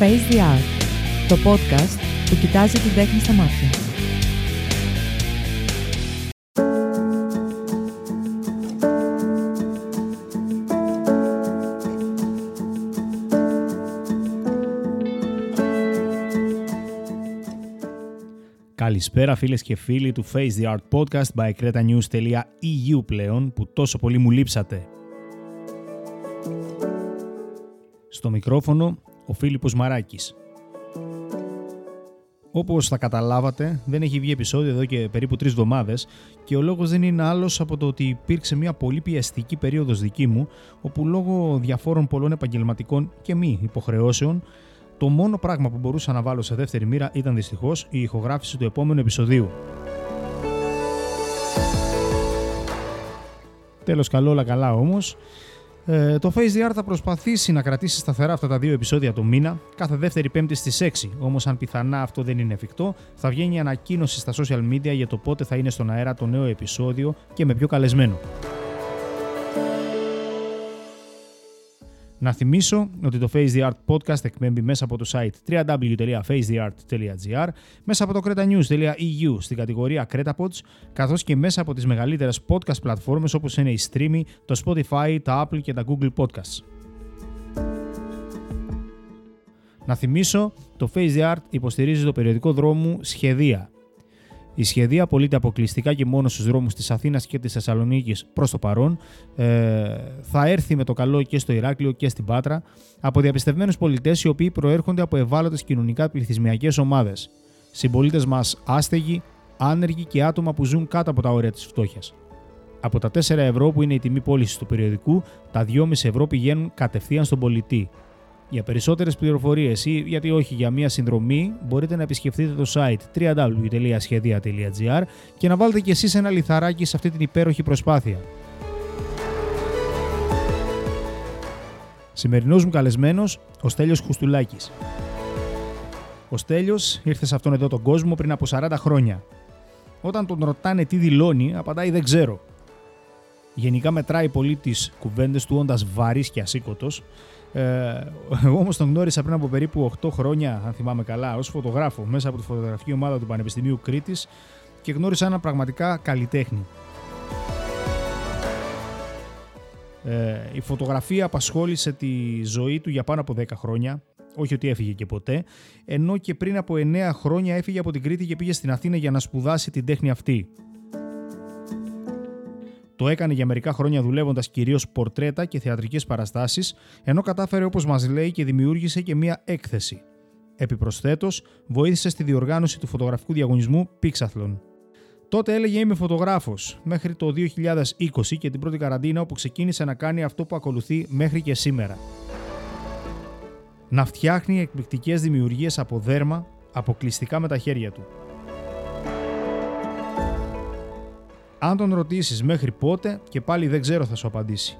Face the Art, το podcast που κοιτάζει την τέχνη στα μάτια. Καλησπέρα φίλες και φίλοι του Face the Art Podcast by cretanews.eu πλέον που τόσο πολύ μου λείψατε. Στο μικρόφωνο ο Φίλιππος Μαράκης. Όπως θα καταλάβατε, δεν έχει βγει επεισόδιο εδώ και περίπου τρεις εβδομάδες και ο λόγος δεν είναι άλλος από το ότι υπήρξε μια πολύ πιεστική περίοδος δική μου, όπου λόγω διαφόρων πολλών επαγγελματικών και μη υποχρεώσεων, το μόνο πράγμα που μπορούσα να βάλω σε δεύτερη μοίρα ήταν δυστυχώς η ηχογράφηση του επόμενου επεισοδίου. Τέλος καλό όλα καλά όμως, ε, το Face the Art θα προσπαθήσει να κρατήσει σταθερά αυτά τα δύο επεισόδια το μήνα, κάθε δεύτερη Πέμπτη στις 6. Όμως, αν πιθανά αυτό δεν είναι εφικτό, θα βγαίνει η ανακοίνωση στα social media για το πότε θα είναι στον αέρα το νέο επεισόδιο και με πιο καλεσμένο. Να θυμίσω ότι το Face the Art podcast εκπέμπει μέσα από το site www.facetheart.gr, μέσα από το cretanews.eu στην κατηγορία CretaPods, καθώς και μέσα από τις μεγαλύτερες podcast πλατφόρμες όπως είναι η Streamy, το Spotify, τα Apple και τα Google Podcasts. Να θυμίσω, το Face the Art υποστηρίζει το περιοδικό δρόμου Σχεδία, η σχεδία απολύτω αποκλειστικά και μόνο στους δρόμους της Αθήνας και της Θεσσαλονίκης προς το παρόν. Ε, θα έρθει με το καλό και στο Ηράκλειο και στην Πάτρα από διαπιστευμένους πολιτές οι οποίοι προέρχονται από ευάλωτες κοινωνικά πληθυσμιακές ομάδες. Συμπολίτες μας άστεγοι, άνεργοι και άτομα που ζουν κάτω από τα όρια της φτώχειας. Από τα 4 ευρώ που είναι η τιμή πώλησης του περιοδικού, τα 2,5 ευρώ πηγαίνουν κατευθείαν στον πολιτή. Για περισσότερες πληροφορίες ή γιατί όχι για μια συνδρομή μπορείτε να επισκεφτείτε το site www.schedia.gr και να βάλετε κι εσείς ένα λιθαράκι σε αυτή την υπέροχη προσπάθεια. Σημερινός μου καλεσμένος, ο Στέλιος Χουστουλάκης. Ο Στέλιος ήρθε σε αυτόν εδώ τον κόσμο πριν από 40 χρόνια. Όταν τον ρωτάνε τι δηλώνει, απαντάει δεν ξέρω. Γενικά μετράει πολύ τις κουβέντες του όντας βαρύς και ασήκωτος ε, εγώ όμως τον γνώρισα πριν από περίπου 8 χρόνια, αν θυμάμαι καλά, ως φωτογράφο μέσα από τη φωτογραφική ομάδα του Πανεπιστημίου Κρήτης και γνώρισα ένα πραγματικά καλλιτέχνη. Ε, η φωτογραφία απασχόλησε τη ζωή του για πάνω από 10 χρόνια, όχι ότι έφυγε και ποτέ, ενώ και πριν από 9 χρόνια έφυγε από την Κρήτη και πήγε στην Αθήνα για να σπουδάσει την τέχνη αυτή. Το έκανε για μερικά χρόνια δουλεύοντας κυρίως πορτρέτα και θεατρικές παραστάσεις, ενώ κατάφερε όπως μας λέει και δημιούργησε και μία έκθεση. Επιπροσθέτως, βοήθησε στη διοργάνωση του φωτογραφικού διαγωνισμού Pixathlon. Τότε έλεγε Είμαι φωτογράφος, μέχρι το 2020 και την πρώτη καραντίνα όπου ξεκίνησε να κάνει αυτό που ακολουθεί μέχρι και σήμερα. Να φτιάχνει εκπληκτικές δημιουργίες από δέρμα αποκλειστικά με τα χέρια του. Αν τον ρωτήσεις μέχρι πότε, και πάλι δεν ξέρω θα σου απαντήσει.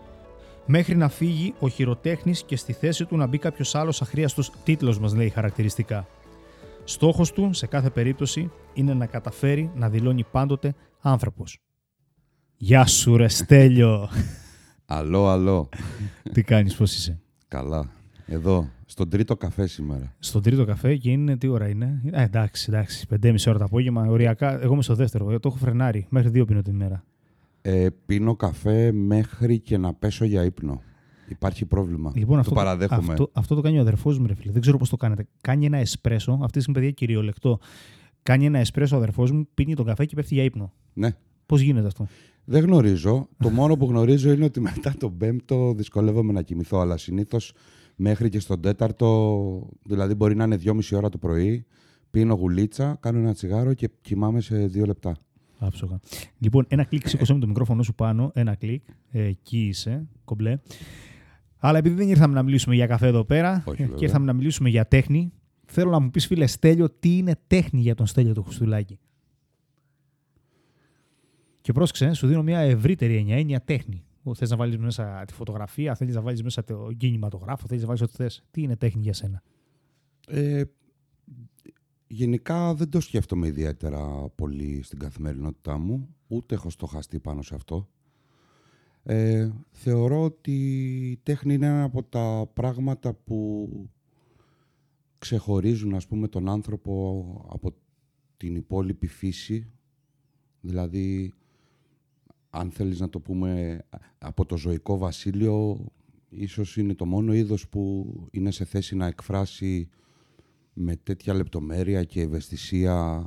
Μέχρι να φύγει ο χειροτέχνης και στη θέση του να μπει κάποιος άλλος αχρίαστος τίτλος, μας λέει χαρακτηριστικά. Στόχος του, σε κάθε περίπτωση, είναι να καταφέρει να δηλώνει πάντοτε άνθρωπος. Γεια σου, ρε Στέλιο. Αλό, αλό. Τι κάνεις, πώς είσαι; Καλά. Εδώ, στον τρίτο καφέ σήμερα. Στον τρίτο καφέ και είναι, τι ώρα είναι; Ε, εντάξει, εντάξει, πεντέμιση ώρα το απόγευμα. Οριακά, εγώ είμαι στο δεύτερο. Το έχω φρενάρει. Μέχρι δύο πίνω την ημέρα. Ε, πίνω καφέ μέχρι και να πέσω για ύπνο. Υπάρχει πρόβλημα. Λοιπόν, το αυτό, παραδέχομαι. Αυτό, αυτό το κάνει ο αδερφός μου, ρε φίλε. Δεν ξέρω πώς το κάνετε. Κάνει ένα εσπρέσο. Αυτή τη στιγμή, παιδιά, κυριολεκτό. Κάνει ένα εσπρέσο ο αδερφός μου, πίνει τον καφέ και πέφτει για ύπνο. Ναι. Πώς γίνεται αυτό; Δεν γνωρίζω. το μόνο που γνωρίζω είναι ότι μετά τον Πέμπτο δυσκολεύομαι να κοιμηθώ. Αλλά συνήθως μέχρι και στον τέταρτο, δηλαδή μπορεί να είναι δυόμιση ώρα το πρωί, πίνω γουλίτσα, κάνω ένα τσιγάρο και κοιμάμαι σε δύο λεπτά. Άψογα. Λοιπόν, ένα κλικ, σήκωσε με το μικρόφωνο σου πάνω, ένα κλικ, ε, εκεί είσαι, κομπλέ. Αλλά επειδή δεν ήρθαμε να μιλήσουμε για καφέ εδώ πέρα Όχι, και ήρθαμε να μιλήσουμε για τέχνη, θέλω να μου πεις φίλε Στέλιο, τι είναι τέχνη για τον Στέλιο το Χουστουλάκη. Και πρόσεξε, σου δίνω μια ευρύτερη έννοια, έννοια τέχνη. Θες να βάλεις μέσα τη φωτογραφία, θέλεις να βάλεις μέσα το κινηματογράφο, θέλεις να βάλεις ό,τι θες. Τι είναι τέχνη για σένα; Ε, γενικά δεν το σκέφτομαι ιδιαίτερα πολύ στην καθημερινότητά μου, ούτε έχω στοχαστεί πάνω σε αυτό. Ε, θεωρώ ότι η τέχνη είναι ένα από τα πράγματα που ξεχωρίζουν ας πούμε τον άνθρωπο από την υπόλοιπη φύση. Δηλαδή, αν θέλεις να το πούμε από το ζωικό βασίλειο, ίσως είναι το μόνο είδος που είναι σε θέση να εκφράσει με τέτοια λεπτομέρεια και ευαισθησία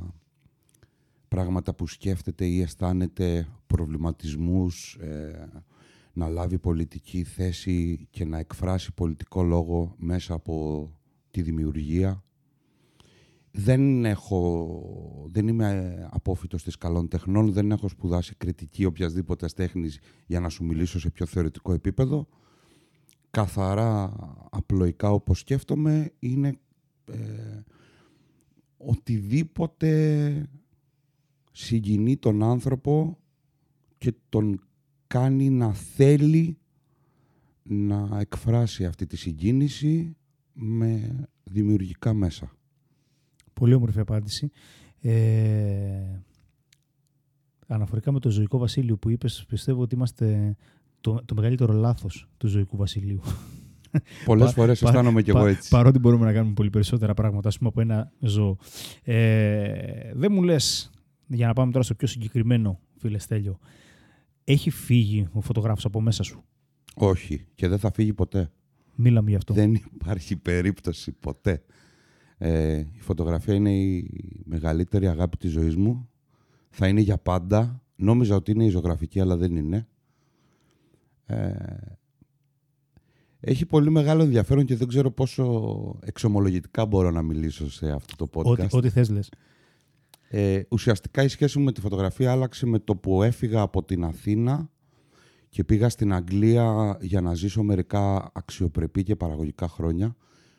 πράγματα που σκέφτεται ή αισθάνεται προβληματισμούς, ε, να λάβει πολιτική θέση και να εκφράσει πολιτικό λόγο μέσα από τη δημιουργία. Δεν, έχω, δεν είμαι απόφυτος της καλών τεχνών, δεν έχω σπουδάσει κριτική οποιασδήποτε τέχνης για να σου μιλήσω σε πιο θεωρητικό επίπεδο. Καθαρά απλοϊκά όπως σκέφτομαι είναι ε, οτιδήποτε συγκινεί τον άνθρωπο και τον κάνει να θέλει να εκφράσει αυτή τη συγκίνηση με δημιουργικά μέσα. Πολύ όμορφη απάντηση. Ε, αναφορικά με το ζωικό βασίλειο που είπες, πιστεύω ότι είμαστε το, το μεγαλύτερο λάθος του ζωικού βασιλείου. Πολλές φορές αισθάνομαι κι εγώ έτσι. Παρότι μπορούμε να κάνουμε πολύ περισσότερα πράγματα, ας πούμε, από ένα ζώο. Ε, δεν μου λες, για να πάμε τώρα στο πιο συγκεκριμένο, φίλε Στέλιο, έχει φύγει ο φωτογράφος από μέσα σου; Όχι, και δεν θα φύγει ποτέ. Μίλαμε γι' αυτό. Δεν υπάρχει περίπτωση ποτέ. Ε, η φωτογραφία είναι η μεγαλύτερη αγάπη της ζωής μου. Θα είναι για πάντα. Νόμιζα ότι είναι η ζωγραφική, αλλά δεν είναι. Ε, έχει πολύ μεγάλο ενδιαφέρον και δεν ξέρω πόσο εξομολογητικά μπορώ να μιλήσω σε αυτό το podcast. Ό,τι, ό,τι θες λες. Ε, ουσιαστικά η σχέση μου με τη φωτογραφία άλλαξε με το που έφυγα από την Αθήνα και πήγα στην Αγγλία για να ζήσω μερικά αξιοπρεπή και παραγωγικά χρόνια.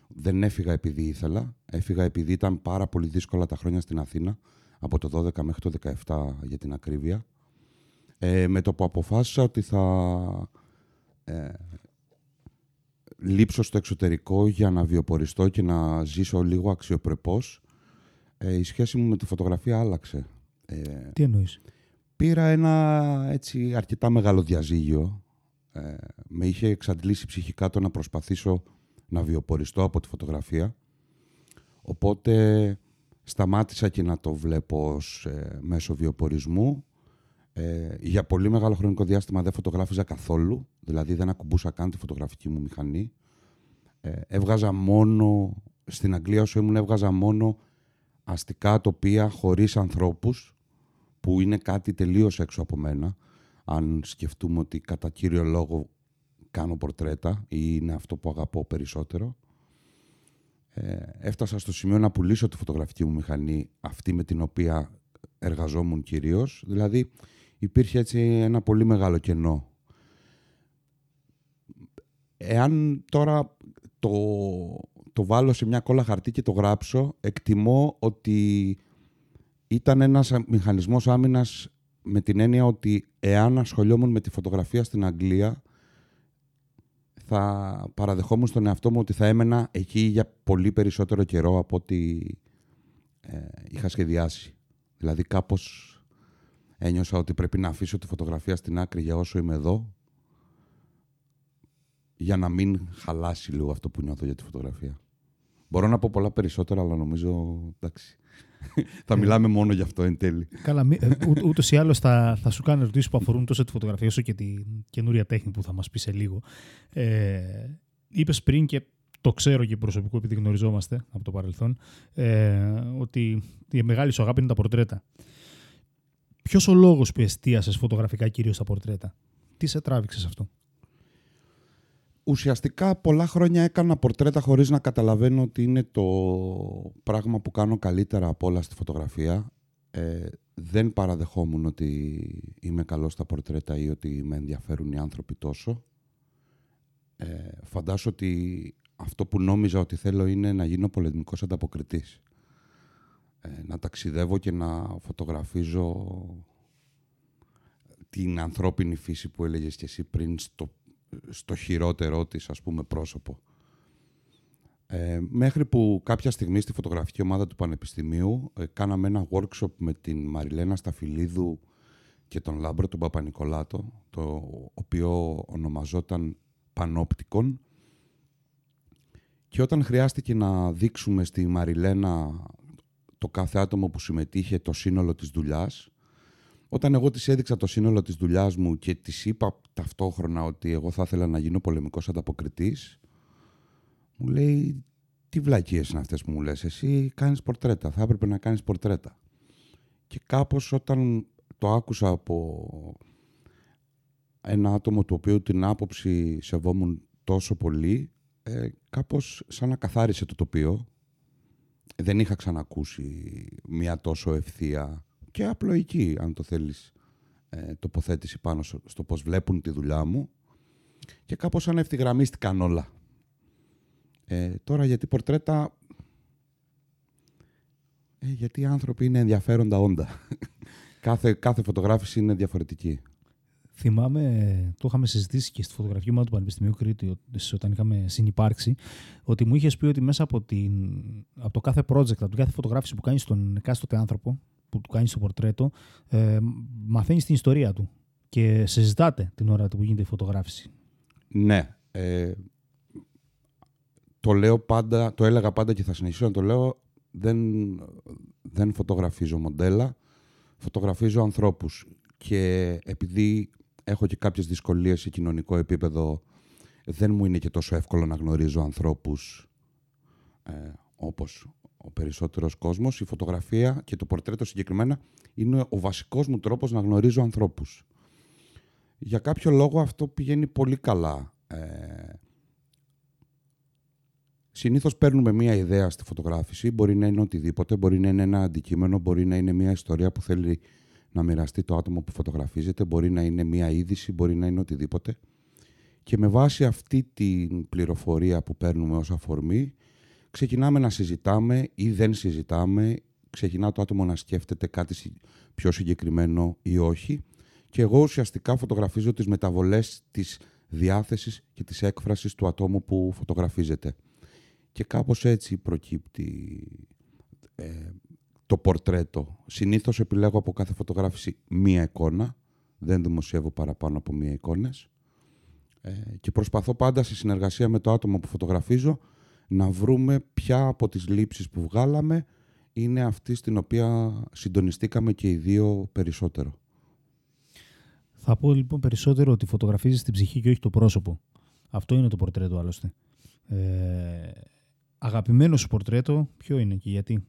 Δεν έφυγα επειδή ήθελα. Έφυγα επειδή ήταν πάρα πολύ δύσκολα τα χρόνια στην Αθήνα, από το 12 μέχρι το 17 για την ακρίβεια. Ε, με το που αποφάσισα ότι θα ε, λείψω στο εξωτερικό για να βιοποριστώ και να ζήσω λίγο αξιοπρεπώς, ε, η σχέση μου με τη φωτογραφία άλλαξε. Ε, Τι εννοείς; Πήρα ένα έτσι αρκετά μεγάλο διαζύγιο. Ε, με είχε εξαντλήσει ψυχικά το να προσπαθήσω να βιοποριστώ από τη φωτογραφία. Οπότε σταμάτησα και να το βλέπω ως ε, μέσω βιοπορισμού. Ε, για πολύ μεγάλο χρονικό διάστημα δεν φωτογράφιζα καθόλου, δηλαδή δεν ακουμπούσα καν τη φωτογραφική μου μηχανή. Ε, έβγαζα μόνο, στην Αγγλία όσο ήμουν έβγαζα μόνο αστικά τοπία χωρίς ανθρώπους, που είναι κάτι τελείως έξω από μένα, αν σκεφτούμε ότι κατά κύριο λόγο κάνω πορτρέτα ή είναι αυτό που αγαπώ περισσότερο. Ε, έφτασα στο σημείο να πουλήσω τη φωτογραφική μου μηχανή, αυτή με την οποία εργαζόμουν κυρίως. Δηλαδή, υπήρχε έτσι ένα πολύ μεγάλο κενό. Εάν τώρα το, το βάλω σε μια κόλλα χαρτί και το γράψω, εκτιμώ ότι ήταν ένας μηχανισμός άμυνας με την έννοια ότι εάν ασχολιόμουν με τη φωτογραφία στην Αγγλία, θα παραδεχόμουν στον εαυτό μου ότι θα έμενα εκεί για πολύ περισσότερο καιρό από ό,τι ε, είχα σχεδιάσει. Δηλαδή κάπως ένιωσα ότι πρέπει να αφήσω τη φωτογραφία στην άκρη για όσο είμαι εδώ για να μην χαλάσει λίγο αυτό που νιώθω για τη φωτογραφία. Μπορώ να πω πολλά περισσότερα, αλλά νομίζω εντάξει. Θα ε. μιλάμε μόνο γι' αυτό εν τέλει. Καλά, ε, ούτως ή άλλως θα, θα σου κάνω ερωτήσεις που αφορούν τόσο τη φωτογραφία όσο και τη καινούρια τέχνη που θα μας πεις σε λίγο. Ε, Είπες πριν και το ξέρω και προσωπικό επειδή γνωριζόμαστε από το παρελθόν, ε, ότι η μεγάλη σου αγάπη είναι τα πορτρέτα. Ποιος ο λόγος που εστίασες φωτογραφικά κυρίως στα πορτρέτα, Τι σε τράβηξε αυτό; Ουσιαστικά πολλά χρόνια έκανα πορτρέτα χωρίς να καταλαβαίνω ότι είναι το πράγμα που κάνω καλύτερα από όλα στη φωτογραφία. Ε, δεν παραδεχόμουν ότι είμαι καλός στα πορτρέτα ή ότι με ενδιαφέρουν οι άνθρωποι τόσο. Ε, φαντάσω ότι αυτό που νόμιζα ότι θέλω είναι να γίνω πολεμικός ανταποκριτής. Ε, να ταξιδεύω και να φωτογραφίζω την ανθρώπινη φύση που έλεγες και εσύ πριν στο στο χειρότερό της, ας πούμε, πρόσωπο. Ε, μέχρι που κάποια στιγμή στη φωτογραφική ομάδα του Πανεπιστημίου ε, κάναμε ένα workshop με την Μαριλένα Σταφυλίδου και τον Λάμπρο τον Παπα-Νικολάτο, το οποίο ονομαζόταν Πανόπτικον Και όταν χρειάστηκε να δείξουμε στη Μαριλένα το κάθε άτομο που συμμετείχε το σύνολο της δουλειάς, όταν εγώ της έδειξα το σύνολο της δουλειάς μου και της είπα ταυτόχρονα ότι εγώ θα ήθελα να γίνω πολεμικός ανταποκριτής, μου λέει τι βλακίες είναι αυτές που μου λες, εσύ κάνεις πορτρέτα, θα έπρεπε να κάνεις πορτρέτα. Και κάπως όταν το άκουσα από ένα άτομο το οποίο την άποψη σεβόμουν τόσο πολύ, ε, κάπως σαν να καθάρισε το τοπίο. Δεν είχα ξανακούσει μια τόσο ευθεία και απλοϊκή, αν το θέλεις, ε, τοποθέτηση πάνω στο πώς βλέπουν τη δουλειά μου και κάπως σαν ευθυγραμμίστηκαν όλα. Ε, τώρα γιατί πορτρέτα... Ε, γιατί οι άνθρωποι είναι ενδιαφέροντα όντα. κάθε, κάθε φωτογράφηση είναι διαφορετική. Θυμάμαι, το είχαμε συζητήσει και στη φωτογραφία του Πανεπιστημίου Κρήτη, όταν είχαμε συνεπάρξει, ότι μου είχες πει ότι μέσα από, την, από το κάθε project, από την κάθε φωτογράφηση που κάνεις στον εκάστοτε άνθρωπο, που του κάνεις το πορτρέτο, ε, μαθαίνεις την ιστορία του και συζητάτε την ώρα που γίνεται η φωτογράφηση. Ναι. Ε, το λέω πάντα, το έλεγα πάντα και θα συνεχίσω να το λέω, δεν, δεν φωτογραφίζω μοντέλα, φωτογραφίζω ανθρώπους. Και επειδή έχω και κάποιες δυσκολίες σε κοινωνικό επίπεδο, δεν μου είναι και τόσο εύκολο να γνωρίζω ανθρώπους ε, όπως ο περισσότερος κόσμος. Η φωτογραφία και το πορτρέτο συγκεκριμένα είναι ο βασικός μου τρόπος να γνωρίζω ανθρώπους. Για κάποιο λόγο αυτό πηγαίνει πολύ καλά. Ε, συνήθως παίρνουμε μία ιδέα στη φωτογράφηση, μπορεί να είναι οτιδήποτε, μπορεί να είναι ένα αντικείμενο, μπορεί να είναι μία ιστορία που θέλει να μοιραστεί το άτομο που φωτογραφίζεται, μπορεί να είναι μία είδηση, μπορεί να είναι οτιδήποτε. Και με βάση αυτή την πληροφορία που παίρνουμε ως αφορμή, ξεκινάμε να συζητάμε ή δεν συζητάμε, ξεκινά το άτομο να σκέφτεται κάτι πιο συγκεκριμένο ή όχι. Και εγώ ουσιαστικά φωτογραφίζω τις μεταβολές της διάθεσης και της έκφρασης του ατόμου που φωτογραφίζεται. Και κάπως έτσι προκύπτει ε, το πορτρέτο. Συνήθως επιλέγω από κάθε φωτογράφηση μία εικόνα. Δεν δημοσιεύω παραπάνω από μία εικόνες. Ε, και προσπαθώ πάντα σε συνεργασία με το άτομο που φωτογραφίζω να βρούμε ποια από τις λήψεις που βγάλαμε είναι αυτή στην οποία συντονιστήκαμε και οι δύο περισσότερο. Θα πω λοιπόν περισσότερο ότι φωτογραφίζεις την ψυχή και όχι το πρόσωπο. Αυτό είναι το πορτρέτο άλλωστε. Ε, αγαπημένο σου πορτρέτο ποιο είναι και γιατί;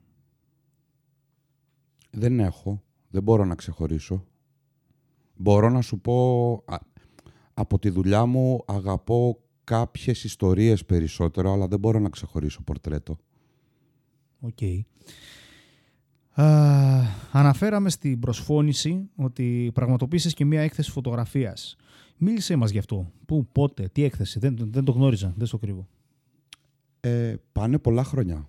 Δεν έχω. Δεν μπορώ να ξεχωρίσω. Μπορώ να σου πω, από τη δουλειά μου αγαπώ κάποιες ιστορίες περισσότερο, αλλά δεν μπορώ να ξεχωρίσω πορτρέτο. Οκ. αναφέραμε στην προσφώνηση ότι πραγματοποίησες και μία έκθεση φωτογραφίας. Μίλησέ μας γι' αυτό. Πού, πότε, τι έκθεση. Δεν, δεν το γνώριζα, δεν στο κρύβω. Ε, πάνε πολλά χρόνια.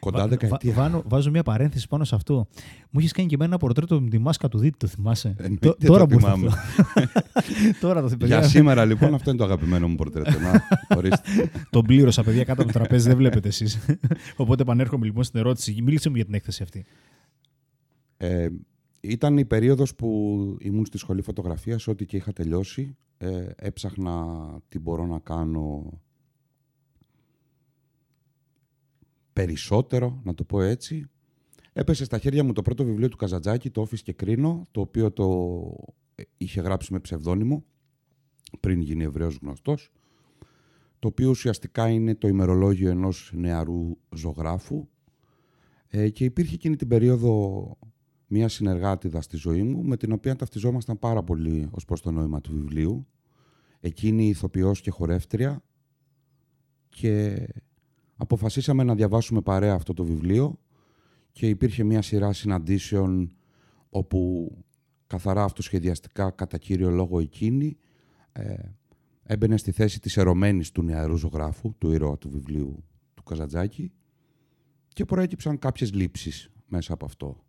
Κοντά δεκαετία. Βα, βάζω μια παρένθεση πάνω σε αυτό. Μου έχεις κάνει και εμένα ένα πορτρέτο με τη μάσκα του Δίτη, το θυμάσαι; Εννοείται, τώρα το θυμάμαι. τώρα το θυμάμαι. Για σήμερα λοιπόν αυτό είναι το αγαπημένο μου πορτρέτο. Να, Τον πλήρωσα, παιδιά, κάτω από το τραπέζι, δεν βλέπετε εσείς. Οπότε επανέρχομαι λοιπόν στην ερώτηση. Μίλησε μου για την έκθεση αυτή. Ε, ήταν η περίοδος που ήμουν στη σχολή φωτογραφίας, ό,τι και είχα τελειώσει. Ε, έψαχνα τι μπορώ να κάνω περισσότερο, να το πω έτσι. Έπεσε στα χέρια μου το πρώτο βιβλίο του Καζατζάκη, το Όφης και Κρίνο, το οποίο το ε, είχε γράψει με ψευδόνυμο, πριν γίνει Εβραίος γνωστός, το οποίο ουσιαστικά είναι το ημερολόγιο ενός νεαρού ζωγράφου ε, και υπήρχε εκείνη την περίοδο μία συνεργάτηδα στη ζωή μου, με την οποία ταυτιζόμασταν πάρα πολύ ως προς το νόημα του βιβλίου. Εκείνη ηθοποιός και χορεύτρια και αποφασίσαμε να διαβάσουμε παρέα αυτό το βιβλίο και υπήρχε μια σειρά συναντήσεων όπου καθαρά αυτοσχεδιαστικά κατά κύριο λόγο εκείνη ε, έμπαινε στη θέση της ερωμένης του νεαρού ζωγράφου, του ήρωα του βιβλίου του Καζατζάκη και προέκυψαν κάποιες λήψεις μέσα από αυτό.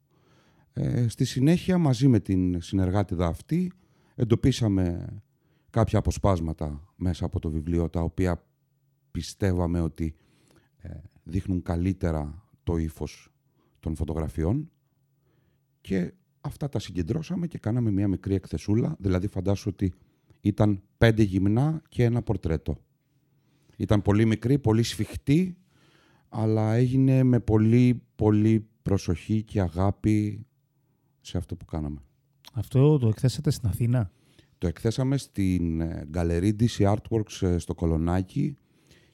Ε, στη συνέχεια μαζί με την συνεργάτηδα αυτή εντοπίσαμε κάποια αποσπάσματα μέσα από το βιβλίο τα οποία πιστεύαμε ότι ε, δείχνουν καλύτερα το ύφος των φωτογραφιών και αυτά τα συγκεντρώσαμε και κάναμε μια μικρή εκθεσούλα, δηλαδή φαντάσου ότι ήταν πέντε γυμνά και ένα πορτρέτο. Ήταν πολύ μικρή, πολύ σφιχτή, αλλά έγινε με πολύ, πολύ προσοχή και αγάπη σε αυτό που κάναμε. Αυτό το εκθέσατε στην Αθήνα; Το εκθέσαμε στην ε, γκαλερί DC Artworks ε, στο Κολονάκι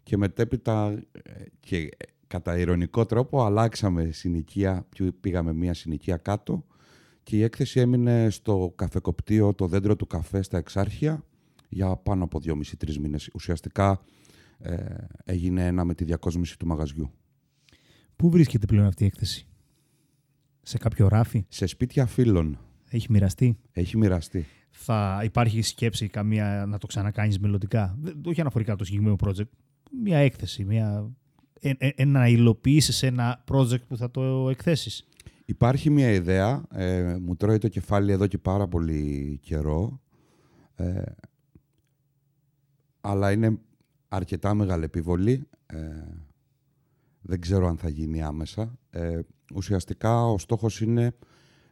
και μετέπειτα ε, και κατά ηρωνικό τρόπο αλλάξαμε συνοικία, πήγαμε μία συνοικία κάτω και η έκθεση έμεινε στο καφεκοπτίο το δέντρο του καφέ στα Εξάρχεια για πάνω από δυόμιση-τρεις μήνες. Ουσιαστικά έγινε ένα με τη διακόσμηση του μαγαζιού. Πού βρίσκεται πλέον αυτή η έκθεση; Σε κάποιο ράφι; Σε σπίτια φίλων. Έχει μοιραστεί; Έχει μοιραστεί θα υπάρχει σκέψη καμία να το ξανακάνεις μελλοντικά; Όχι αναφορικά το συγκεκριμένο project. Μια έκθεση, μια, ε, ε, ε, να υλοποιήσεις ένα project που θα το εκθέσεις. Υπάρχει μια ιδέα, ε, μου τρώει το κεφάλι εδώ και πάρα πολύ καιρό, ε, αλλά είναι αρκετά μεγάλη επιβολή. Ε, δεν ξέρω αν θα γίνει άμεσα. ουσιαστικά ο στόχος είναι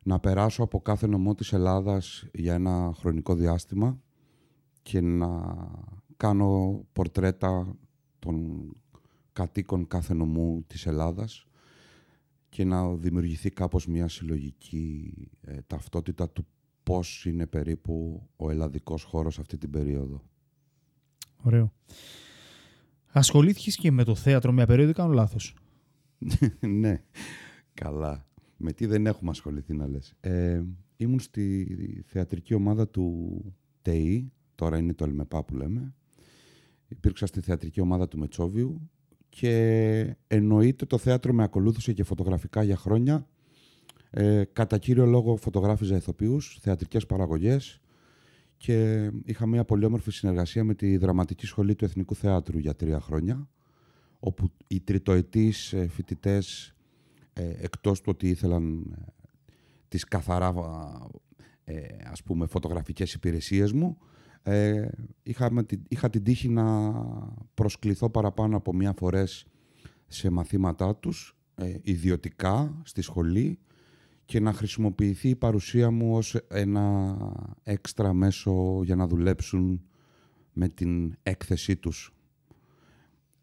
να περάσω από κάθε νομό της Ελλάδας για ένα χρονικό διάστημα και να κάνω πορτρέτα των κατοίκων κάθε νομού της Ελλάδας και να δημιουργηθεί κάπως μια συλλογική ε, ταυτότητα του πώς είναι περίπου ο ελλαδικός χώρος αυτή την περίοδο. Ωραίο. Ασχολήθηκες και με το θέατρο μια περίοδο ή κάνω λάθος; ναι, καλά. Με τι δεν έχουμε ασχοληθεί να λες. Ε, ήμουν στη θεατρική ομάδα του ΤΕΙ, τώρα είναι το ΕΛΜΕΠΑ που λέμε. Υπήρξα στη θεατρική ομάδα του Μετσόβιου και εννοείται το θέατρο με ακολούθησε και φωτογραφικά για χρόνια. Ε, κατά κύριο λόγο φωτογράφιζα ηθοποιούς, θεατρικές παραγωγές και είχα μια πολύ όμορφη συνεργασία με τη Δραματική Σχολή του Εθνικού Θεάτρου για τρία χρόνια όπου οι τριτοετής ε, φοιτητές ε, εκτός του ότι ήθελαν ε, τις καθαρά ε, ας πούμε φωτογραφικές υπηρεσίες μου ε, είχα, είχα την τύχη να προσκληθώ παραπάνω από μία φορές σε μαθήματά τους ε, ιδιωτικά στη σχολή και να χρησιμοποιηθεί η παρουσία μου ως ένα έξτρα μέσο για να δουλέψουν με την έκθεσή τους.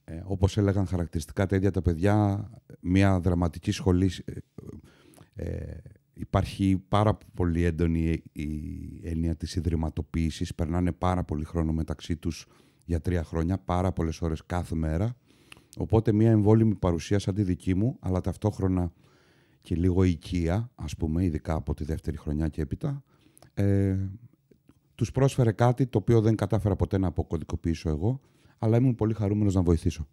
Ε, όπως έλεγαν χαρακτηριστικά τα ίδια τα παιδιά, μια δραματική σχολή ε, ε, υπάρχει πάρα πολύ έντονη η έννοια της ιδρυματοποίησης. Περνάνε πάρα πολύ χρόνο μεταξύ τους για τρία χρόνια, πάρα πολλές ώρες κάθε μέρα. Οπότε μια εμβόλυμη παρουσία σαν τη δική μου, αλλά ταυτόχρονα και λίγο οικία, ας πούμε, ειδικά από τη δεύτερη χρονιά και έπειτα, ε, τους πρόσφερε κάτι το οποίο δεν κατάφερα ποτέ να αποκωδικοποιήσω εγώ, αλλά ήμουν πολύ χαρούμενος να βοηθήσω.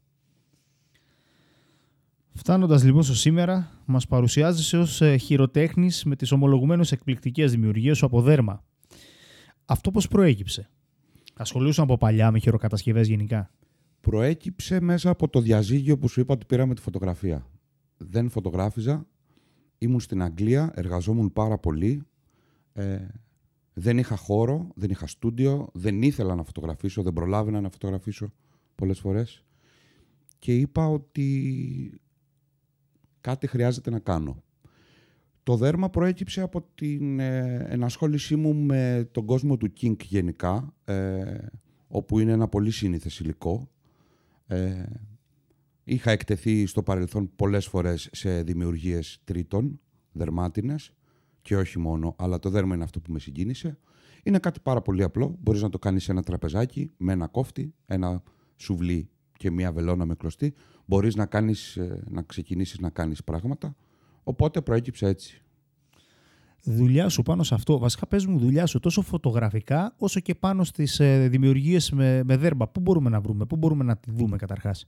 Φτάνοντας λοιπόν στο σήμερα, μας παρουσιάζεσαι ως ε, χειροτέχνης με τις ομολογουμένως εκπληκτικές δημιουργίες σου από δέρμα. Αυτό πώς προέκυψε, Ασχολούσαν από παλιά με χειροκατασκευές γενικά; Προέκυψε μέσα από το διαζύγιο που σου είπα ότι πήραμε τη φωτογραφία. Δεν φωτογράφιζα. Ήμουν στην Αγγλία, εργαζόμουν πάρα πολύ. Ε, δεν είχα χώρο, δεν είχα στούντιο, δεν ήθελα να φωτογραφίσω, δεν προλάβαινα να φωτογραφίσω πολλές φορές. Και είπα ότι κάτι χρειάζεται να κάνω. Το δέρμα προέκυψε από την ε, ενασχόλησή μου με τον κόσμο του Kink γενικά, ε, όπου είναι ένα πολύ σύνηθες υλικό. Ε, είχα εκτεθεί στο παρελθόν πολλές φορές σε δημιουργίες τρίτων, δερμάτινες, και όχι μόνο, αλλά το δέρμα είναι αυτό που με συγκίνησε. Είναι κάτι πάρα πολύ απλό. Μπορείς να το κάνεις σε ένα τραπεζάκι με ένα κόφτη, ένα σουβλί και μία βελόνα με κλωστή. Μπορείς να, κάνεις, ε, να ξεκινήσεις να κάνεις πράγματα. Οπότε προέκυψε έτσι. Δουλειά σου πάνω σε αυτό, βασικά πες μου δουλειά σου τόσο φωτογραφικά όσο και πάνω στις ε, δημιουργίες με, με δέρμα. Πού μπορούμε να βρούμε, πού μπορούμε να τη δούμε καταρχάς;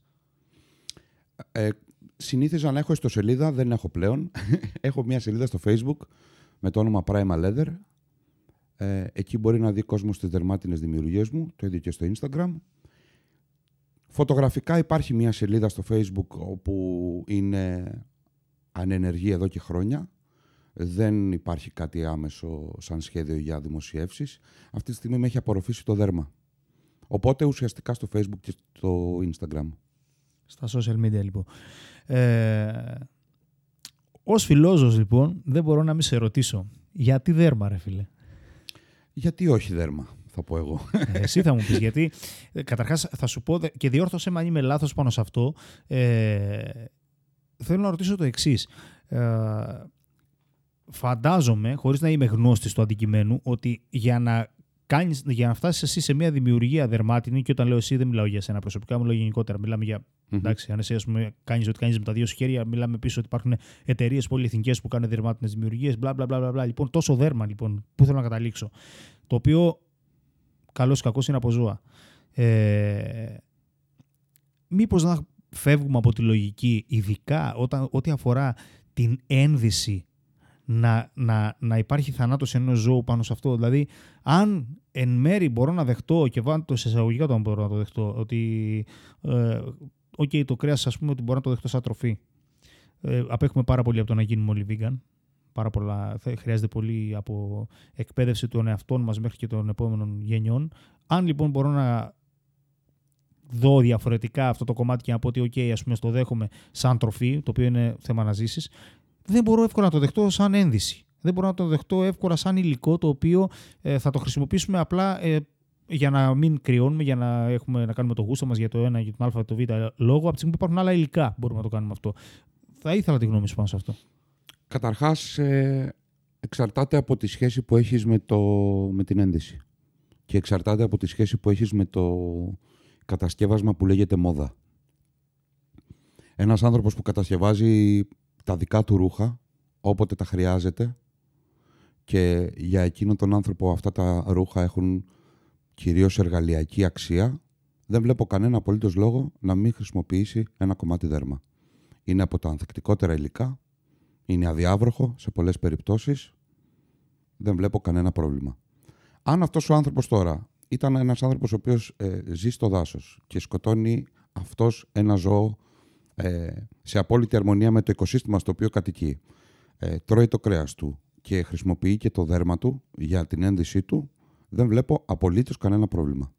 Ε, συνήθιζα να έχω ιστοσελίδα, δεν έχω πλέον. έχω μια σελίδα στο facebook με το όνομα Prima Leather. Ε, εκεί μπορεί να δει κόσμος στις δερμάτινες δημιουργίες μου, το ίδιο και στο Instagram. Φωτογραφικά υπάρχει μια σελίδα στο Facebook όπου είναι ανενεργή εδώ και χρόνια. Δεν υπάρχει κάτι άμεσο σαν σχέδιο για δημοσιεύσεις. Αυτή τη στιγμή με έχει απορροφήσει το δέρμα. Οπότε ουσιαστικά στο Facebook και στο Instagram. Στα social media λοιπόν. Ε, ως φιλόζος λοιπόν δεν μπορώ να μην σε ρωτήσω. Γιατί δέρμα ρε φίλε; Γιατί όχι δέρμα; Θα πω εγώ. Ε, εσύ θα μου πεις γιατί. ε, Καταρχάς θα σου πω δε- και διόρθωσε με αν είμαι λάθος πάνω σε αυτό. Ε, θέλω να ρωτήσω το εξής. Ε, φαντάζομαι, χωρίς να είμαι γνώστης του αντικειμένου, ότι για να, κάνεις, για να φτάσεις εσύ σε μια δημιουργία δερμάτινη και όταν λέω εσύ δεν μιλάω για σένα προσωπικά, μιλάω γενικότερα. Μιλάμε για Εντάξει, αν εσύ ας πούμε, κάνεις ό,τι κάνεις με τα δύο σου χέρια, μιλάμε πίσω ότι υπάρχουν εταιρείες πολυεθνικές που κάνουν δερμάτινες δημιουργίες, μπλα μπλα μπλα μπλα, μπλα. Λοιπόν, τόσο δέρμα λοιπόν, πού θέλω να καταλήξω. Το οποίο, καλός ή κακός, είναι από ζώα. Ε, μήπως να φεύγουμε από τη λογική, ειδικά όταν, ό,τι αφορά την ένδυση να, να, να υπάρχει θανάτος ενός ζώου πάνω σε αυτό. Δηλαδή, αν εν μέρει μπορώ να δεχτώ και βάλω το σε εισαγωγικά το αν μπορώ να το δεχτώ, ότι ε, οκ, το κρέας ας πούμε ότι μπορώ να το δεχτώ σαν τροφή. Ε, απέχουμε πάρα πολύ από το να γίνουμε όλοι vegan. Πάρα πολλά, θα- χρειάζεται πολύ από εκπαίδευση των εαυτών μας μέχρι και των επόμενων γενιών. Αν λοιπόν μπορώ να δω διαφορετικά αυτό το κομμάτι και να πω ότι οκ, ας πούμε, στο δέχομαι σαν τροφή, το οποίο είναι θέμα να ζήσεις, δεν μπορώ εύκολα να το δεχτώ σαν ένδυση. Δεν μπορώ να το δεχτώ εύκολα σαν υλικό το οποίο ε, θα το χρησιμοποιήσουμε απλά ε, για να μην κρυώνουμε, για να, έχουμε, να κάνουμε το γούστο μας για το ένα, για τον Α, το Β λόγο. Από τη στιγμή που υπάρχουν άλλα υλικά μπορούμε να το κάνουμε αυτό. Θα ήθελα τη γνώμη σου πάνω σε αυτό. Καταρχάς, ε, εξαρτάται από τη σχέση που έχεις με, το, με την ένδυση. Και εξαρτάται από τη σχέση που έχεις με το κατασκεύασμα που λέγεται μόδα. Ένας άνθρωπος που κατασκευάζει τα δικά του ρούχα, όποτε τα χρειάζεται, και για εκείνον τον άνθρωπο αυτά τα ρούχα έχουν κυρίως εργαλειακή αξία, δεν βλέπω κανένα απολύτως λόγο να μην χρησιμοποιήσει ένα κομμάτι δέρμα. Είναι από τα ανθεκτικότερα υλικά, είναι αδιάβροχο σε πολλές περιπτώσεις. Δεν βλέπω κανένα πρόβλημα. Αν αυτός ο άνθρωπος τώρα ήταν ένας άνθρωπος ο οποίος ε, ζει στο δάσος και σκοτώνει αυτός ένα ζώο ε, σε απόλυτη αρμονία με το οικοσύστημα στο οποίο κατοικεί, ε, τρώει το κρέας του και χρησιμοποιεί και το δέρμα του για την ένδυσή του, δεν βλέπω απολύτως κανένα πρόβλημα.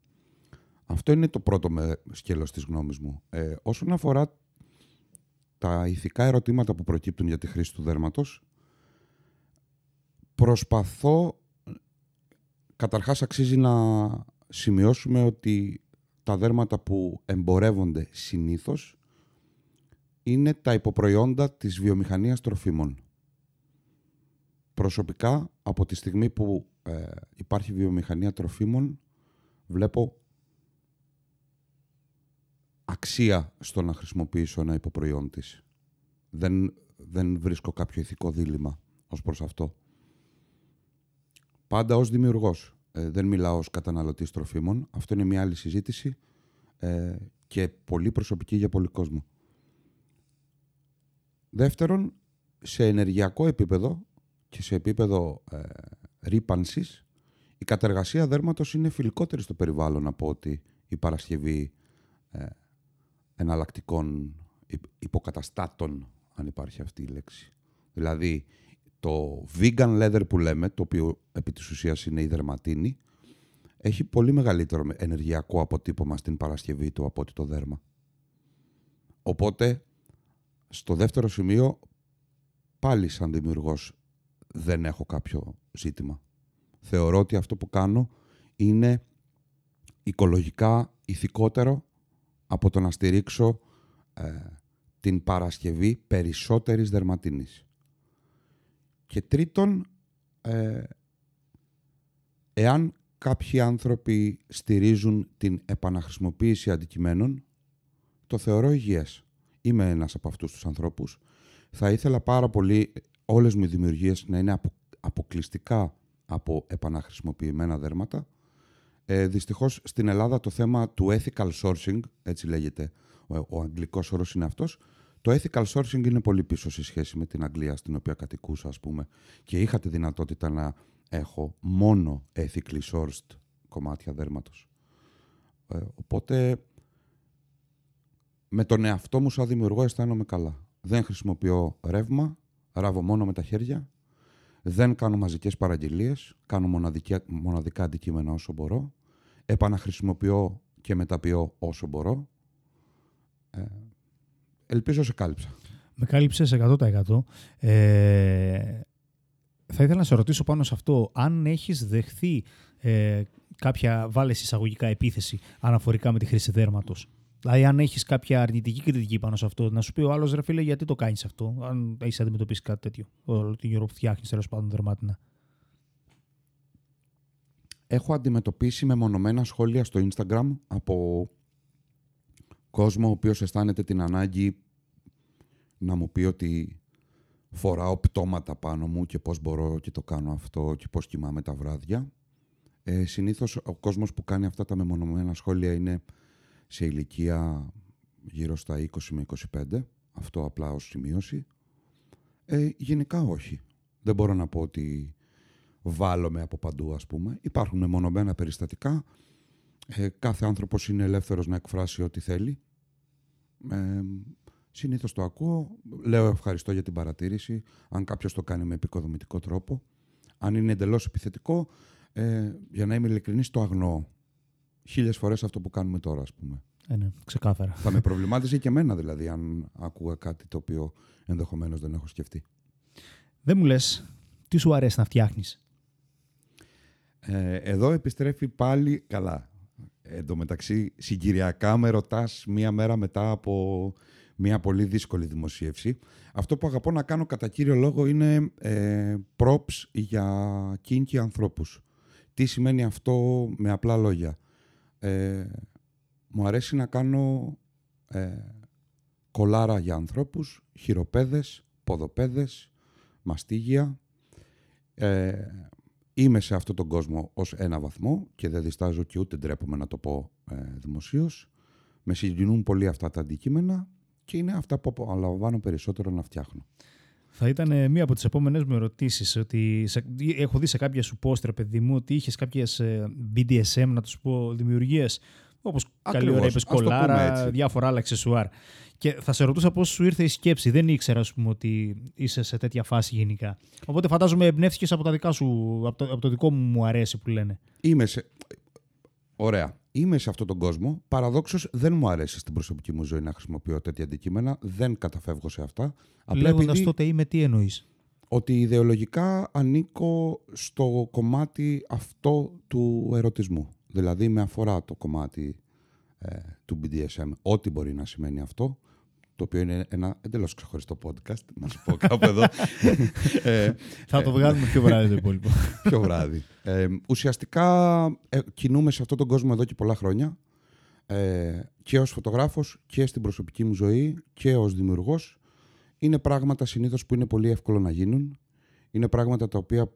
Αυτό είναι το πρώτο με σκέλος της γνώμης μου. Ε, όσον αφορά τα ηθικά ερωτήματα που προκύπτουν για τη χρήση του δέρματος, προσπαθώ, καταρχάς αξίζει να σημειώσουμε ότι τα δέρματα που εμπορεύονται συνήθως είναι τα υποπροϊόντα της βιομηχανίας τροφίμων. Προσωπικά, από τη στιγμή που ε, υπάρχει βιομηχανία τροφίμων, βλέπω αξία στο να χρησιμοποιήσω ένα υποπροϊόν της. Δεν, δεν βρίσκω κάποιο ηθικό δίλημα ως προς αυτό. Πάντα ως δημιουργός. Ε, δεν μιλάω ως καταναλωτής τροφίμων. Αυτό είναι μια άλλη συζήτηση ε, και πολύ προσωπική για πολύ κόσμο. Δεύτερον, σε ενεργειακό επίπεδο και σε επίπεδο ε, ρήπανσης, η κατεργασία δέρματος είναι φιλικότερη στο περιβάλλον από ότι η παρασκευή ε, εναλλακτικών υπ- υποκαταστάτων, αν υπάρχει αυτή η λέξη. Δηλαδή, το vegan leather που λέμε, το οποίο επί της ουσίας είναι η δερματίνη, έχει πολύ μεγαλύτερο με- ενεργειακό αποτύπωμα στην παρασκευή του από ότι το δέρμα. Οπότε, στο δεύτερο σημείο, πάλι σαν δημιουργός δεν έχω κάποιο ζήτημα. Θεωρώ ότι αυτό που κάνω είναι οικολογικά ηθικότερο από το να στηρίξω ε, την παρασκευή περισσότερης δερματίνης. Και τρίτον, ε, εάν κάποιοι άνθρωποι στηρίζουν την επαναχρησιμοποίηση αντικειμένων, το θεωρώ υγιές. Είμαι ένας από αυτούς τους ανθρώπους. Θα ήθελα πάρα πολύ όλες μου οι δημιουργίες να είναι απο- αποκλειστικά από επαναχρησιμοποιημένα δέρματα. Ε, δυστυχώς στην Ελλάδα το θέμα του ethical sourcing, έτσι λέγεται, ο, ο αγγλικός όρος είναι αυτός, το ethical sourcing είναι πολύ πίσω σε σχέση με την Αγγλία στην οποία κατοικούσα, ας πούμε, και είχα τη δυνατότητα να έχω μόνο ethically sourced κομμάτια δέρματος. Ε, οπότε, με τον εαυτό μου σαν δημιουργό αισθάνομαι καλά. Δεν χρησιμοποιώ ρεύμα, ράβω μόνο με τα χέρια, δεν κάνω μαζικές παραγγελίες, κάνω μοναδικά, μοναδικά αντικείμενα όσο μπορώ, επαναχρησιμοποιώ και μεταποιώ όσο μπορώ. Ε, ελπίζω σε κάλυψα. Με κάλυψες 100%. Ε, θα ήθελα να σε ρωτήσω πάνω σε αυτό, αν έχεις δεχθεί ε, κάποια, βάλες εισαγωγικά επίθεση αναφορικά με τη χρήση δέρματος; Δηλαδή, αν έχεις κάποια αρνητική κριτική πάνω σε αυτό, να σου πει ο άλλος ρε φίλε, γιατί το κάνεις αυτό, αν έχεις αντιμετωπίσει κάτι τέτοιο. Όλο την ώρα που φτιάχνεις τέλος πάντων δερμάτινα. Έχω αντιμετωπίσει μεμονωμένα σχόλια στο Instagram από κόσμο ο οποίος αισθάνεται την ανάγκη να μου πει ότι φοράω πτώματα πάνω μου και πώς μπορώ και το κάνω αυτό και πώς κοιμάμαι τα βράδια. Ε, συνήθως ο κόσμος που κάνει αυτά τα μεμονωμένα σχόλια είναι σε ηλικία γύρω στα 20 με 25. Αυτό απλά ως σημείωση. Ε, γενικά όχι. Δεν μπορώ να πω ότι βάλομαι από παντού ας πούμε. Υπάρχουν μεμονωμένα περιστατικά. Ε, κάθε άνθρωπος είναι ελεύθερος να εκφράσει ό,τι θέλει. Ε, Συνήθως το ακούω. Λέω ευχαριστώ για την παρατήρηση. Αν κάποιος το κάνει με επικοδομητικό τρόπο. Αν είναι εντελώς επιθετικό, ε, για να είμαι ειλικρινής, το αγνοώ. Χίλιες φορές αυτό που κάνουμε τώρα, ας πούμε. Ε, ναι, ξεκάθαρα. Θα με προβλημάτιζε και εμένα δηλαδή, αν άκουγα κάτι το οποίο ενδεχομένως δεν έχω σκεφτεί. Δεν μου λες, τι σου αρέσει να φτιάχνεις; Ε, εδώ επιστρέφει πάλι καλά. Εν τω μεταξύ, συγκυριακά με ρωτάς μία μέρα μετά από μια πολύ δύσκολη δημοσίευση. Αυτό που αγαπώ να κάνω κατά κύριο λόγο είναι ε, props για κίνκι ανθρώπους. Τι σημαίνει αυτό με απλά λόγια; Ε, μου αρέσει να κάνω ε, κολάρα για ανθρώπους, χειροπέδες, ποδοπέδες, μαστίγια. Ε, είμαι σε αυτόν τον κόσμο ως ένα βαθμό και δεν διστάζω και ούτε ντρέπομαι να το πω ε, δημοσίως. Με συγκινούν πολύ αυτά τα αντικείμενα και είναι αυτά που απολαμβάνω περισσότερο να φτιάχνω. Θα ήταν μία από τις επόμενες μου ερωτήσεις. Ότι έχω δει σε κάποια σου πόστρα, παιδί μου, ότι είχες κάποιες BDSM, να τους πω, δημιουργίες. Όπως καλή ώρα είπες, κολάρα, διάφορα άλλα αξεσουάρ. Και θα σε ρωτούσα πώς σου ήρθε η σκέψη. Δεν ήξερα, ας πούμε, ότι είσαι σε τέτοια φάση γενικά. Οπότε φαντάζομαι εμπνεύστηκες από τα δικά σου, από το, από το δικό μου μου αρέσει που λένε. Είμαι σε. Ωραία είμαι σε αυτόν τον κόσμο. Παραδόξως δεν μου αρέσει στην προσωπική μου ζωή να χρησιμοποιώ τέτοια αντικείμενα. Δεν καταφεύγω σε αυτά. Λέγοντας επειδή... τότε είμαι, τι εννοείς; Ότι ιδεολογικά ανήκω στο κομμάτι αυτό του ερωτισμού. Δηλαδή με αφορά το κομμάτι ε, του BDSM. Ό,τι μπορεί να σημαίνει αυτό το οποίο είναι ένα εντελώς ξεχωριστό podcast, να σου πω κάπου εδώ. ε, Θα το ε, βγάλουμε πιο βράδυ το υπόλοιπο. πιο βράδυ. Ε, ουσιαστικά ε, κινούμε σε αυτόν τον κόσμο εδώ και πολλά χρόνια ε, και ως φωτογράφος και στην προσωπική μου ζωή και ως δημιουργός. Είναι πράγματα συνήθως που είναι πολύ εύκολο να γίνουν. Είναι πράγματα τα οποία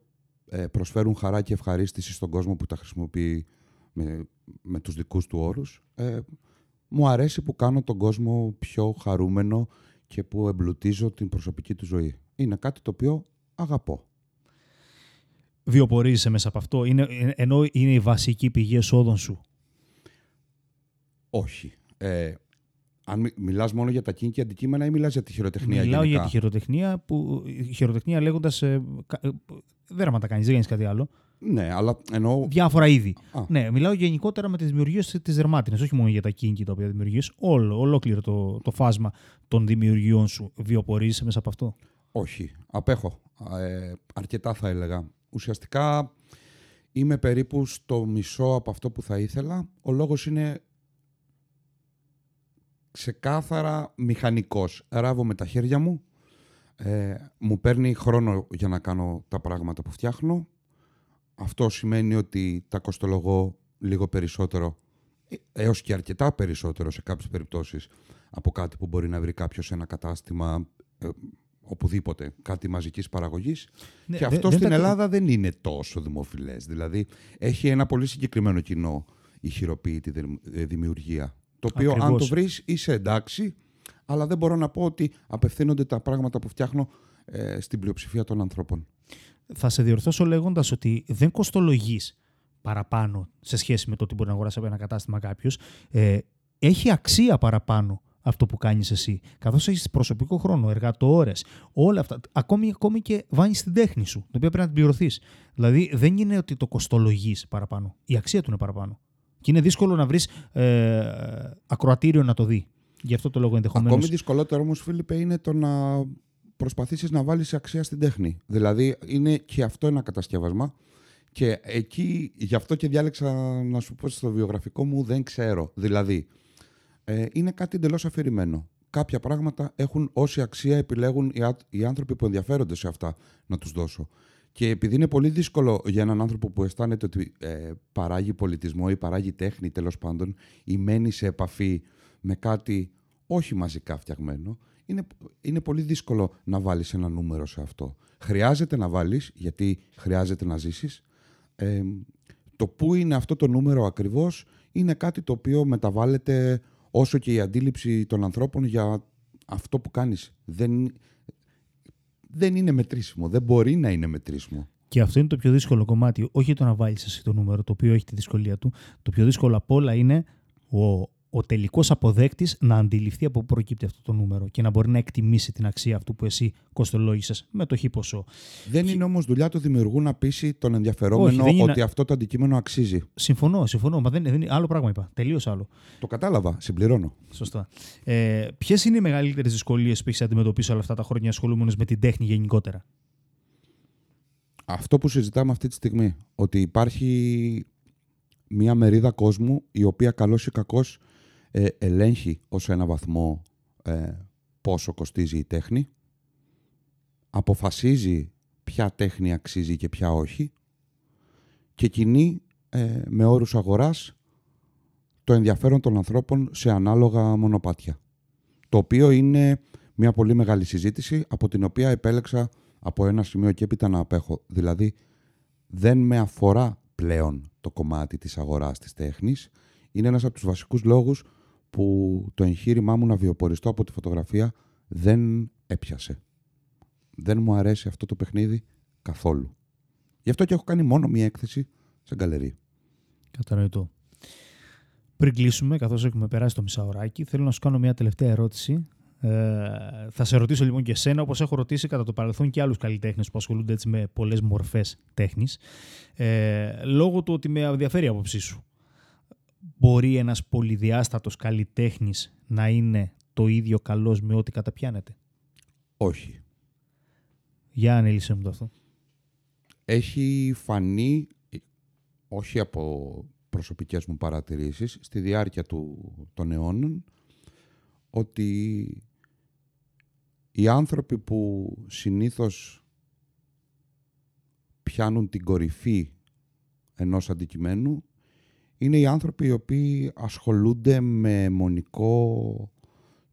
ε, προσφέρουν χαρά και ευχαρίστηση στον κόσμο που τα χρησιμοποιεί με, με τους δικούς του όρους. Ε, μου αρέσει που κάνω τον κόσμο πιο χαρούμενο και που εμπλουτίζω την προσωπική του ζωή. Είναι κάτι το οποίο αγαπώ. Βιοπορίζεσαι μέσα από αυτό, είναι, ενώ είναι η βασική πηγή εσόδων σου. Όχι. Ε, αν μιλάς μόνο για τα κίνητα αντικείμενα ή μιλάς για τη χειροτεχνία Μιλάω για τη χειροτεχνία, που, χειροτεχνία λέγοντας ε, ε, δεν τα κάνεις, δεν κάνεις κάτι άλλο. Ναι, αλλά εννοώ. Διάφορα είδη. Ναι, μιλάω γενικότερα με τις δημιουργίες της δερμάτινε, όχι μόνο για τα κίνητα τα οποία δημιουργείς. Όλο, ολόκληρο το, το φάσμα των δημιουργιών σου βιοπορίζει μέσα από αυτό. Όχι. Απέχω. Ε, αρκετά θα έλεγα. Ουσιαστικά είμαι περίπου στο μισό από αυτό που θα ήθελα. Ο λόγος είναι ξεκάθαρα μηχανικός. Ράβω με τα χέρια μου. Ε, μου παίρνει χρόνο για να κάνω τα πράγματα που φτιάχνω. Αυτό σημαίνει ότι τα κοστολογώ λίγο περισσότερο ε, έως και αρκετά περισσότερο σε κάποιες περιπτώσεις από κάτι που μπορεί να βρει κάποιος σε ένα κατάστημα ε, οπουδήποτε, κάτι μαζικής παραγωγής. Ναι, και αυτό στην Ελλάδα δεν είναι τόσο δημοφιλές. Δηλαδή, έχει ένα πολύ συγκεκριμένο κοινό η χειροποίητη ε, δημιουργία. Το οποίο αν το βρεις είσαι εντάξει, αλλά δεν μπορώ να πω ότι απευθύνονται τα πράγματα που φτιάχνω στην πλειοψηφία των ανθρώπων θα σε διορθώσω λέγοντας ότι δεν κοστολογείς παραπάνω σε σχέση με το ότι μπορεί να αγοράσει από ένα κατάστημα κάποιος. Ε, έχει αξία παραπάνω αυτό που κάνεις εσύ. Καθώς έχεις προσωπικό χρόνο, εργατόρες, όλα αυτά. Ακόμη, ακόμη και βάνεις την τέχνη σου, την οποία πρέπει να την πληρωθείς. Δηλαδή δεν είναι ότι το κοστολογείς παραπάνω. Η αξία του είναι παραπάνω. Και είναι δύσκολο να βρεις ε, ακροατήριο να το δει. Γι' αυτό το λόγο ενδεχομένω. Ακόμη δυσκολότερο όμως, Φίλιππε, είναι το να προσπαθήσεις να βάλεις αξία στην τέχνη. Δηλαδή είναι και αυτό ένα κατασκεύασμα Και εκεί, γι' αυτό και διάλεξα να σου πω στο βιογραφικό μου, δεν ξέρω. Δηλαδή, ε, είναι κάτι εντελώς αφηρημένο. Κάποια πράγματα έχουν όση αξία επιλέγουν οι, ά- οι άνθρωποι που ενδιαφέρονται σε αυτά να τους δώσω. Και επειδή είναι πολύ δύσκολο για έναν άνθρωπο που αισθάνεται ότι ε, παράγει πολιτισμό ή παράγει τέχνη τέλος πάντων ή μένει σε επαφή με κάτι όχι μαζικά φτιαγμένο, είναι, είναι πολύ δύσκολο να βάλεις ένα νούμερο σε αυτό. Χρειάζεται να βάλεις, γιατί χρειάζεται να ζήσεις. Ε, το πού είναι αυτό το νούμερο ακριβώς είναι κάτι το οποίο μεταβάλλεται όσο και η αντίληψη των ανθρώπων για αυτό που κάνεις. Δεν, δεν είναι μετρήσιμο, δεν μπορεί να είναι μετρήσιμο. Και αυτό είναι το πιο δύσκολο κομμάτι. Όχι το να βάλεις εσύ το νούμερο, το οποίο έχει τη δυσκολία του. Το πιο δύσκολο απ' όλα είναι ο, ο τελικός αποδέκτης να αντιληφθεί από πού προκύπτει αυτό το νούμερο και να μπορεί να εκτιμήσει την αξία αυτού που εσύ κοστολόγησες με το χ ποσό. Δεν είναι όμως δουλειά του δημιουργού να πείσει τον ενδιαφερόμενο Όχι, δεν είναι- ότι αυτό το αντικείμενο αξίζει. Συμφωνώ, συμφωνώ. Μα δεν, δεν είναι άλλο πράγμα είπα. Τελείως άλλο. Το κατάλαβα, συμπληρώνω. Σωστά. Ε, Ποιες είναι οι μεγαλύτερες δυσκολίες που έχεις αντιμετωπίσει όλα αυτά τα χρόνια ασχολούμενος με την τέχνη γενικότερα; Αυτό που συζητάμε αυτή τη στιγμή, ότι υπάρχει μια μερίδα κόσμου η οποία καλώς ή κακώς ε, ελέγχει ως ένα βαθμό ε, πόσο κοστίζει η τέχνη, αποφασίζει ποια τέχνη αξίζει και ποια όχι και κινεί ε, με όρους αγοράς το ενδιαφέρον των ανθρώπων σε ανάλογα μονοπάτια. Το οποίο είναι μια πολύ μεγάλη συζήτηση από την οποία επέλεξα από ένα σημείο και έπειτα να απέχω. Δηλαδή δεν με αφορά πλέον το κομμάτι της αγοράς της τέχνης. Είναι ένας από τους βασικούς λόγους που το εγχείρημά μου να βιοποριστώ από τη φωτογραφία δεν έπιασε. Δεν μου αρέσει αυτό το παιχνίδι καθόλου. Γι' αυτό και έχω κάνει μόνο μία έκθεση σε γκαλερί. Κατανοητό. Πριν κλείσουμε, καθώς έχουμε περάσει το μισάωράκι, θέλω να σου κάνω μια τελευταία ερώτηση. Ε, θα σε ρωτήσω λοιπόν και εσένα, όπως έχω ρωτήσει κατά το παρελθόν και άλλους καλλιτέχνες που ασχολούνται έτσι με πολλές μορφές τέχνης, ε, λόγω του ότι με ενδιαφέρει η άποψή σου. Μπορεί ένας πολυδιάστατος καλλιτέχνης να είναι το ίδιο καλός με ό,τι καταπιάνεται; Όχι. Για ανέλησε μου το αυτό. έχει φανεί, όχι από προσωπικές μου παρατηρήσεις, στη διάρκεια του, των αιώνων, ότι οι άνθρωποι που συνήθως πιάνουν την κορυφή ενός αντικειμένου είναι οι άνθρωποι οι οποίοι ασχολούνται με μονικό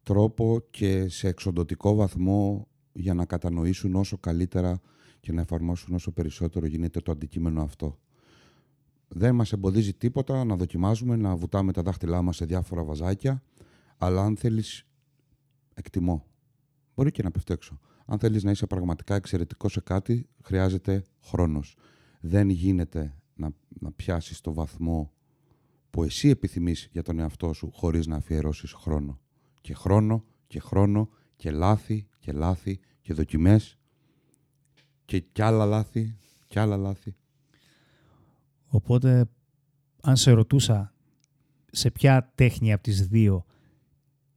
τρόπο και σε εξοντοτικό βαθμό για να κατανοήσουν όσο καλύτερα και να εφαρμόσουν όσο περισσότερο γίνεται το αντικείμενο αυτό. Δεν μας εμποδίζει τίποτα να δοκιμάζουμε, να βουτάμε τα δάχτυλά μας σε διάφορα βαζάκια, αλλά αν θέλεις, εκτιμώ, μπορεί και να πέφτω έξω. Αν θέλεις να είσαι πραγματικά εξαιρετικός σε κάτι, χρειάζεται χρόνος. Δεν γίνεται να, να πιάσεις το βαθμό που εσύ επιθυμείς για τον εαυτό σου χωρίς να αφιερώσεις χρόνο. Και χρόνο και χρόνο και λάθη και λάθη και δοκιμές και κι άλλα λάθη κι άλλα λάθη. Οπότε, αν σε ρωτούσα σε ποια τέχνη από τις δύο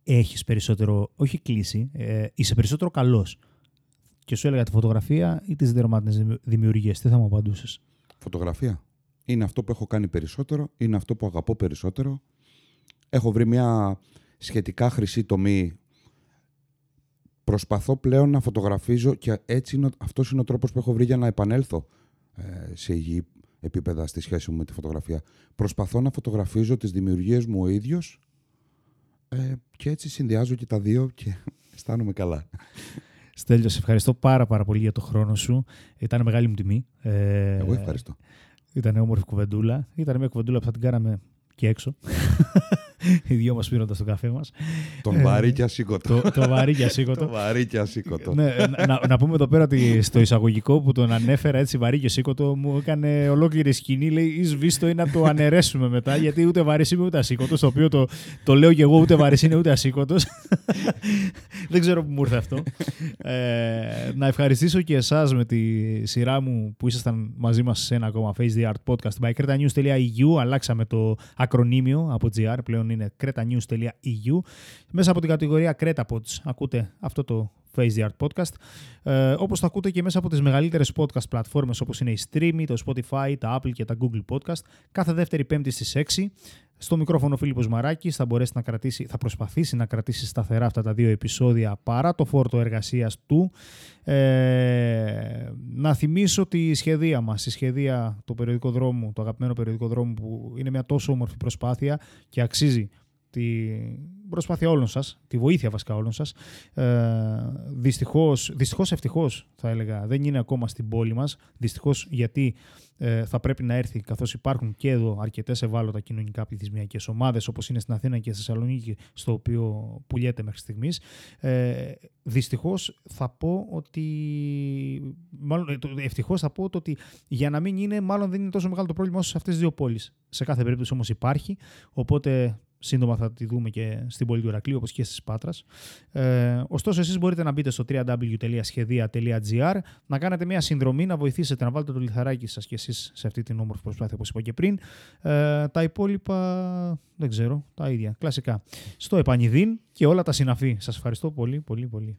έχεις περισσότερο, όχι κλίση, ε, είσαι περισσότερο καλός και σου έλεγα τη φωτογραφία ή τις δερμάτινες δημιουργίες, τι θα μου απαντούσες; Φωτογραφία. Είναι αυτό που έχω κάνει περισσότερο, είναι αυτό που αγαπώ περισσότερο. Έχω βρει μια σχετικά χρυσή τομή. Προσπαθώ πλέον να φωτογραφίζω και έτσι είναι, αυτός είναι ο τρόπος που έχω βρει για να επανέλθω ε, σε υγιή επίπεδα στη σχέση μου με τη φωτογραφία. Προσπαθώ να φωτογραφίζω τις δημιουργίες μου ο ίδιος ε, και έτσι συνδυάζω και τα δύο και αισθάνομαι καλά. Στέλιο, σε ευχαριστώ πάρα πάρα πολύ για το χρόνο σου. Ήταν μεγάλη μου τιμή. Ε, Εγώ ευχαριστώ. Ήταν όμορφη κουβεντούλα. Ήταν μια κουβεντούλα που θα την κάναμε και έξω. Οι δυο μας πίνοντας τον καφέ μας. Τον βαρύ και ασήκωτο. το, το βαρύ και ασήκωτο. Το βαρύ και ασήκωτο. ναι, να, να πούμε εδώ πέρα ότι στο εισαγωγικό που τον ανέφερα έτσι βαρύ και σήκωτο μου έκανε ολόκληρη σκηνή. Λέει εις βίστο ή να το αναιρέσουμε μετά γιατί ούτε βαρύς είμαι ούτε ασήκωτος. Το οποίο το, το λέω και εγώ ούτε βαρύς είναι ούτε ασήκωτος. Δεν ξέρω που μου ήρθε αυτό. ε, να ευχαριστήσω και εσάς με τη σειρά μου που ήσασταν μαζί μας σε ένα ακόμα Face the Art podcast by cretanews.eu. Αλλάξαμε το ακρονίμιο από GR, πλέον είναι cretanews.eu. Μέσα από την κατηγορία CretaPods ακούτε αυτό το Face the Art Podcast. Ε, όπως θα ακούτε και μέσα από τις μεγαλύτερες podcast πλατφόρμες όπως είναι η Streamy, το Spotify, τα Apple και τα Google Podcast. Κάθε δεύτερη πέμπτη στις 6. Στο μικρόφωνο ο Φίλιππος Μαράκης θα, μπορέσει να κρατήσει, θα προσπαθήσει να κρατήσει σταθερά αυτά τα δύο επεισόδια παρά το φόρτο εργασίας του. Ε, να θυμίσω τη σχεδία μας, η σχεδία του περιοδικό δρόμου, το αγαπημένο περιοδικό δρόμου που είναι μια τόσο όμορφη προσπάθεια και αξίζει τη προσπάθεια όλων σας, τη βοήθεια βασικά όλων σας. Ε, δυστυχώς, δυστυχώς ευτυχώς θα έλεγα, δεν είναι ακόμα στην πόλη μας. Δυστυχώς γιατί ε, θα πρέπει να έρθει, καθώς υπάρχουν και εδώ αρκετές ευάλωτα κοινωνικά πληθυσμιακές ομάδες, όπως είναι στην Αθήνα και στη Θεσσαλονίκη, στο οποίο πουλιέται μέχρι στιγμής. Ε, δυστυχώς θα πω ότι, μάλλον ε, ευτυχώς θα πω ότι για να μην είναι, μάλλον δεν είναι τόσο μεγάλο το πρόβλημα όσο σε αυτές τις δύο πόλεις. Σε κάθε περίπτωση όμως υπάρχει, οπότε Σύντομα θα τη δούμε και στην πόλη του Ηρακλείου, όπως και στις Πάτρας. Ε, ωστόσο, εσείς μπορείτε να μπείτε στο www.schedia.gr, να κάνετε μια συνδρομή, να βοηθήσετε να βάλετε το λιθαράκι σας και εσείς σε αυτή την όμορφη προσπάθεια, όπως είπα και πριν. Ε, τα υπόλοιπα, δεν ξέρω, τα ίδια, κλασικά. Στο επανειδήν και όλα τα συναφή. Σας ευχαριστώ πολύ, πολύ, πολύ.